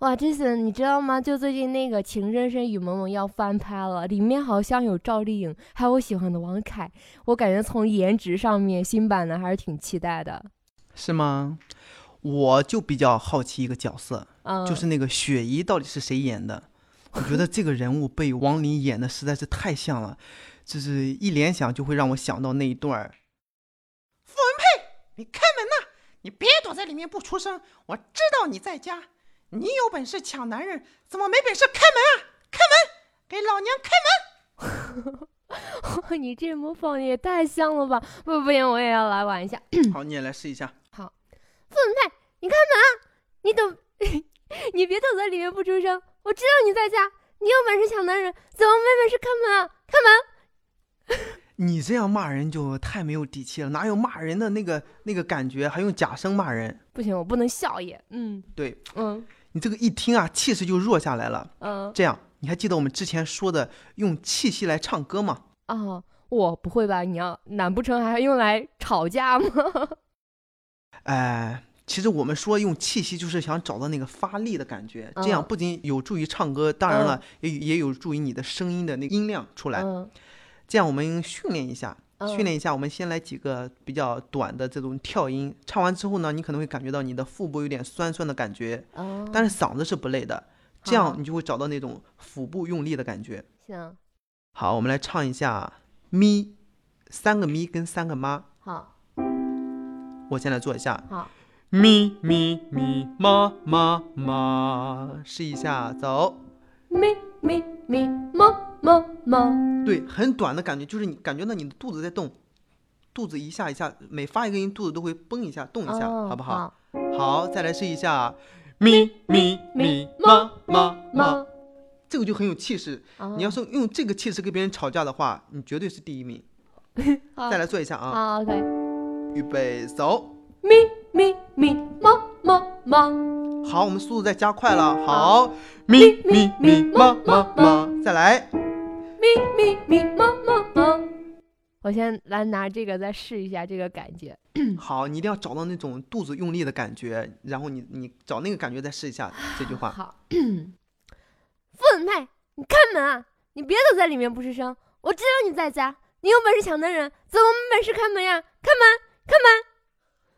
哇，这次你知道吗？就最近那个《情深深雨蒙蒙》要翻拍了，里面好像有赵丽颖，还有我喜欢的王凯。我感觉从颜值上面，新版的还是挺期待的。是吗？我就比较好奇一个角色，嗯，就是那个雪姨到底是谁演的？我觉得这个人物被王林演的实在是太像了，就是一联想就会让我想到那一段儿。傅文佩，你开门呐！你别躲在里面不出声，我知道你在家。你有本事抢男人，怎么没本事开门啊？开门，给老娘开门！你这模仿也太像了吧！不不行，我也要来玩一下。好，你也来试一下。好，傅文佩，你开门啊！你等，你别躲在里面不出声。我知道你在家，你有本事抢男人，怎么没本事开门啊？开门！你这样骂人就太没有底气了，哪有骂人的那个那个感觉？还用假声骂人？不行，我不能笑耶。嗯，对，嗯你这个一听啊，气势就弱下来了。嗯这样，你还记得我们之前说的用气息来唱歌吗？哦，我不会吧？你要难不成还用来吵架吗？哎，其实我们说用气息，就是想找到那个发力的感觉，这样嗯不仅有助于唱歌，当然了，也也有助于你的声音的那个音量出来。嗯这样我们训练一下，嗯训练一下。我们先来几个比较短的这种跳音，唱完之后呢，你可能会感觉到你的腹部有点酸酸的感觉，哦，但是嗓子是不累的。这样你就会找到那种腹部用力的感觉。行好，我们来唱一下咪，三个咪跟三个妈。好我先来做一下，好咪咪咪妈妈妈，试一下，走。咪咪咪么么么，对，很短的感觉，就是你感觉到你的肚子在动，肚子一下一下，每发一个音，肚子都会蹦一下、动一下，哦好不好？好。好，再来试一下，咪咪咪妈妈妈，么，这个就很有气势。哦。你要是用这个气势跟别人吵架的话，你绝对是第一名。好。再来做一下啊，好，OK，预备，走。咪咪咪么么么，好，我们速度再加快了。好，咪咪咪么么。么，再来。咪咪咪么么么。我先来拿这个再试一下这个感觉。好，你一定要找到那种肚子用力的感觉，然后你你找那个感觉再试一下 这句话。好，傅文佩，你开门啊！你别躲在里面不吱声。我知道你在家，你有本事抢男人，怎么没本事开门呀？开门，开门！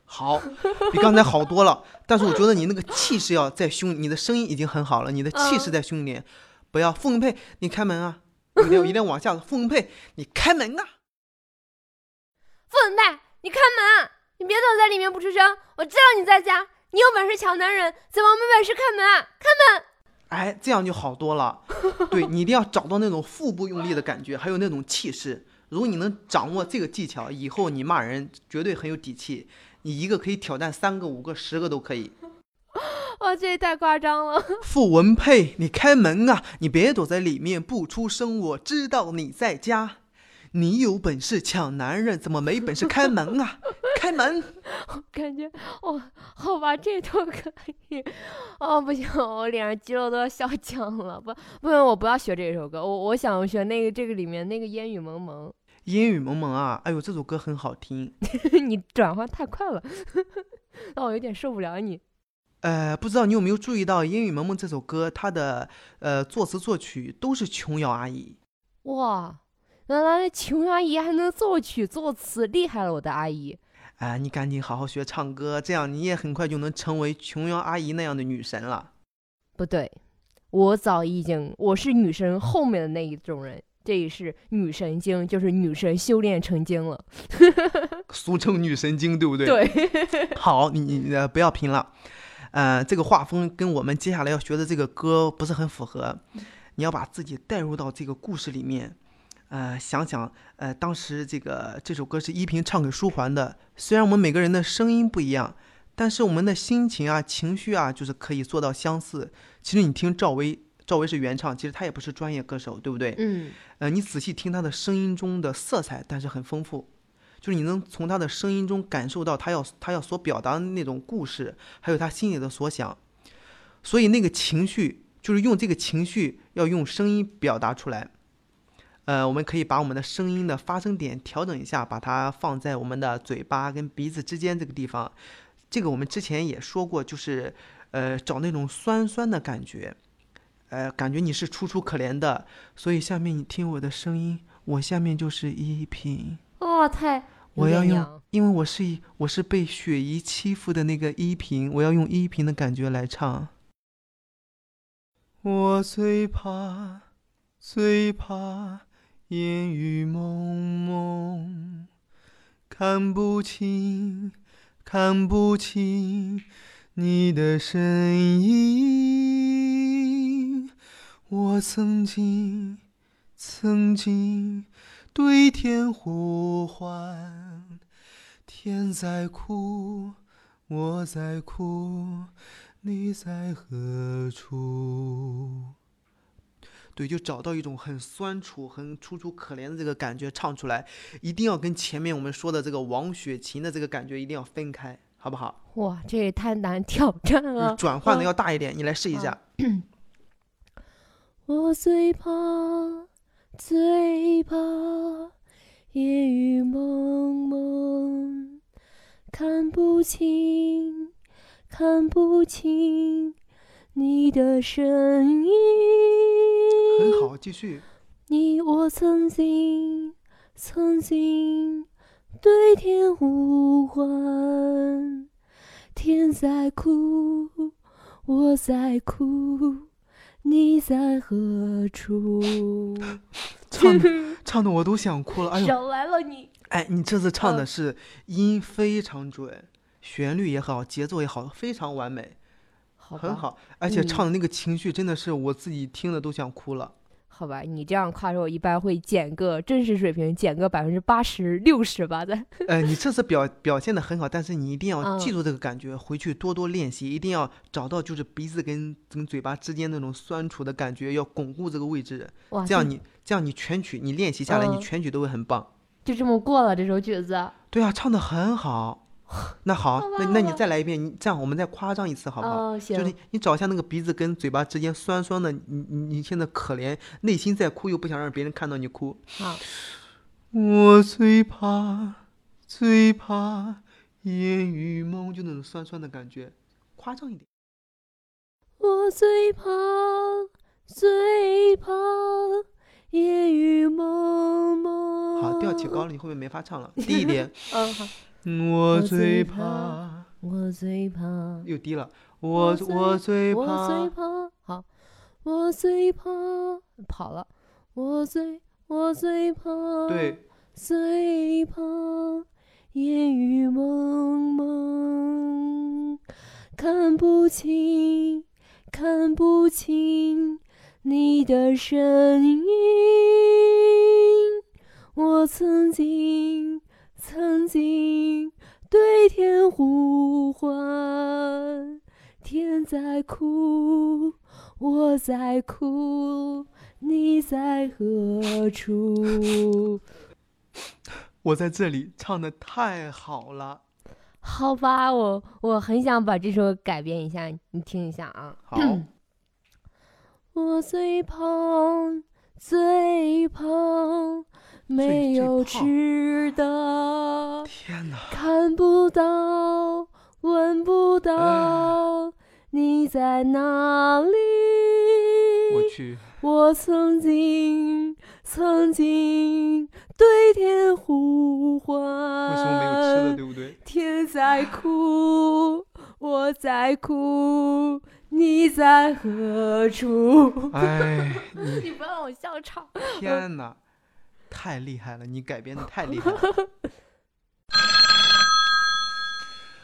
好，比刚才好多了。但是我觉得你那个气势要再凶，你的声音已经很好了，你的气势再凶一点。不要，傅文佩，你开门啊！一定要一定要往下。傅文佩，你开门啊！傅文佩，你开门啊！你别躲在里面不出声。我知道你在家，你有本事抢男人，怎么没本事开门啊？开门！哎，这样就好多了。对你一定要找到那种腹部用力的感觉，还有那种气势。如果你能掌握这个技巧，以后你骂人绝对很有底气。你一个可以挑战三个、五个、十个都可以。哇，这也太夸张了。傅文佩，你开门啊！你别躲在里面不出声，我知道你在家。你有本事抢男人，怎么没本事开门啊？开门！我感觉哦，好吧，这都可以。哦，不行，我脸上肌肉都要笑僵了。不，不行，我不要学这首歌，我我想学那个这个里面那个烟雨蒙蒙。烟雨蒙蒙啊！哎呦，这首歌很好听。你转换太快了，让我有点受不了你。呃，不知道你有没有注意到《烟雨蒙蒙》这首歌，它的呃作词作曲都是琼瑶阿姨。哇，原来琼瑶阿姨还能作曲作词，厉害了，我的阿姨。哎、你赶紧好好学唱歌，这样你也很快就能成为琼瑶阿姨那样的女神了。不对，我早已经我是女神后面的那一种人，这也是女神经，就是女神修炼成精了。俗称女神经，对不对？。对，好，你你呃不要拼了，呃，这个画风跟我们接下来要学的这个歌不是很符合，你要把自己带入到这个故事里面，呃，想想呃当时这个这首歌是依萍唱给舒桓的，虽然我们每个人的声音不一样，但是我们的心情啊、情绪啊，就是可以做到相似。其实你听赵薇，赵薇是原唱，其实她也不是专业歌手，对不对？嗯，呃，你仔细听她的声音中的色彩，但是很丰富，就是你能从他的声音中感受到他要他要所表达的那种故事，还有他心里的所想。所以那个情绪，就是用这个情绪要用声音表达出来。呃，我们可以把我们的声音的发声点调整一下，把它放在我们的嘴巴跟鼻子之间这个地方。这个我们之前也说过，就是呃，找那种酸酸的感觉，呃，感觉你是楚楚可怜的。所以下面你听我的声音，我下面就是一品。哇，太我要用因为我是一我是被雪姨欺负的那个依萍，我要用依萍的感觉来唱。我最怕，最怕烟雨蒙蒙，看不清，看不清你的身影。我曾经，曾经对天呼唤，天在哭，我在哭，你在何处？对，就找到一种很酸楚、很楚楚可怜的这个感觉唱出来，一定要跟前面我们说的这个王雪琴的这个感觉一定要分开，好不好？哇，这也太难挑战了。转换的嗯要大一点，你来试一下。我最怕，最怕夜雨蒙蒙，看不清，看不清你的身影。很好，继续。你我曾经，曾经对天呼唤，天在哭，我在哭，你在何处？唱的 唱的我都想哭了。哎呦，少来了你！哎，你这次唱的嗯是音非常准，旋律也好，节奏也好，非常完美，好，很好。而且嗯唱的那个情绪真的是我自己听的都想哭了。好吧，你这样夸着我，一般会减个真实水平，减个百分之八十、六十吧，再。呃，你这次表表现的很好，但是你一定要记嗯住这个感觉，回去多多练习，一定要找到就是鼻子跟跟嘴巴之间那种酸楚的感觉，要巩固这个位置。哇，这样你这样你全曲你练习下来，你嗯全曲都会很棒。就这么过了这首曲子。对啊，唱的很好。那好，好那那你再来一遍，你这样我们再夸张一次好不好？哦，行。就是你找一下那个鼻子跟嘴巴之间酸酸的，你你你现在可怜，内心在哭，又不想让别人看到你哭。好，我最怕，最怕烟雨蒙，就那种酸酸的感觉，夸张一点。我最怕，最怕烟雨蒙蒙。好，调起高了，你后面没法唱了，低一点。嗯，好。我最最怕。怕，我最怕，又低了。我我最我最怕，怕，好，我最怕。跑了，我最我最怕，对，最怕。夜雨蒙蒙，看不清，看不清你的身影。我曾经，曾经对天呼唤，天在哭，我在哭，你在何处？我在这里唱的太好了。好吧，我我很想把这首改编一下，你听一下啊。好，我最胖，最胖，没有胖吃的，天哪！看不到，闻不到，你在哪里？我去，我曾经，曾经对天呼唤，为什么没有吃的，对不对？天在哭，我在哭，你在何处？哎，你 你不要让我笑场。天哪，太厉害了！你改编的 太厉害了。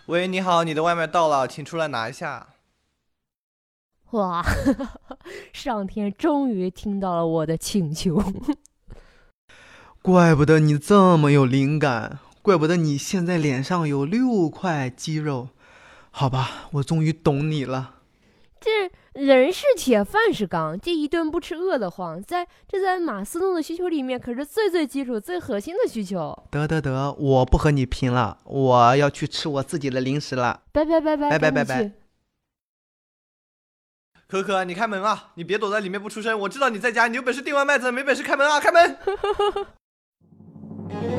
喂，你好，你的外卖到了，请出来拿一下。哇，上天终于听到了我的请求。怪不得你这么有灵感，怪不得你现在脸上有六块肌肉。好吧，我终于懂你了。这人是铁，饭是钢，这一顿不吃饿得慌。在这在马斯诺的需求里面，可是最最基础、最核心的需求。得得得，我不和你拼了，我要去吃我自己的零食了。拜拜拜拜拜拜拜可可，你开门啊！你别躲在里面不出声，我知道你在家，你有本事订外卖，怎么没本事开门啊？开门！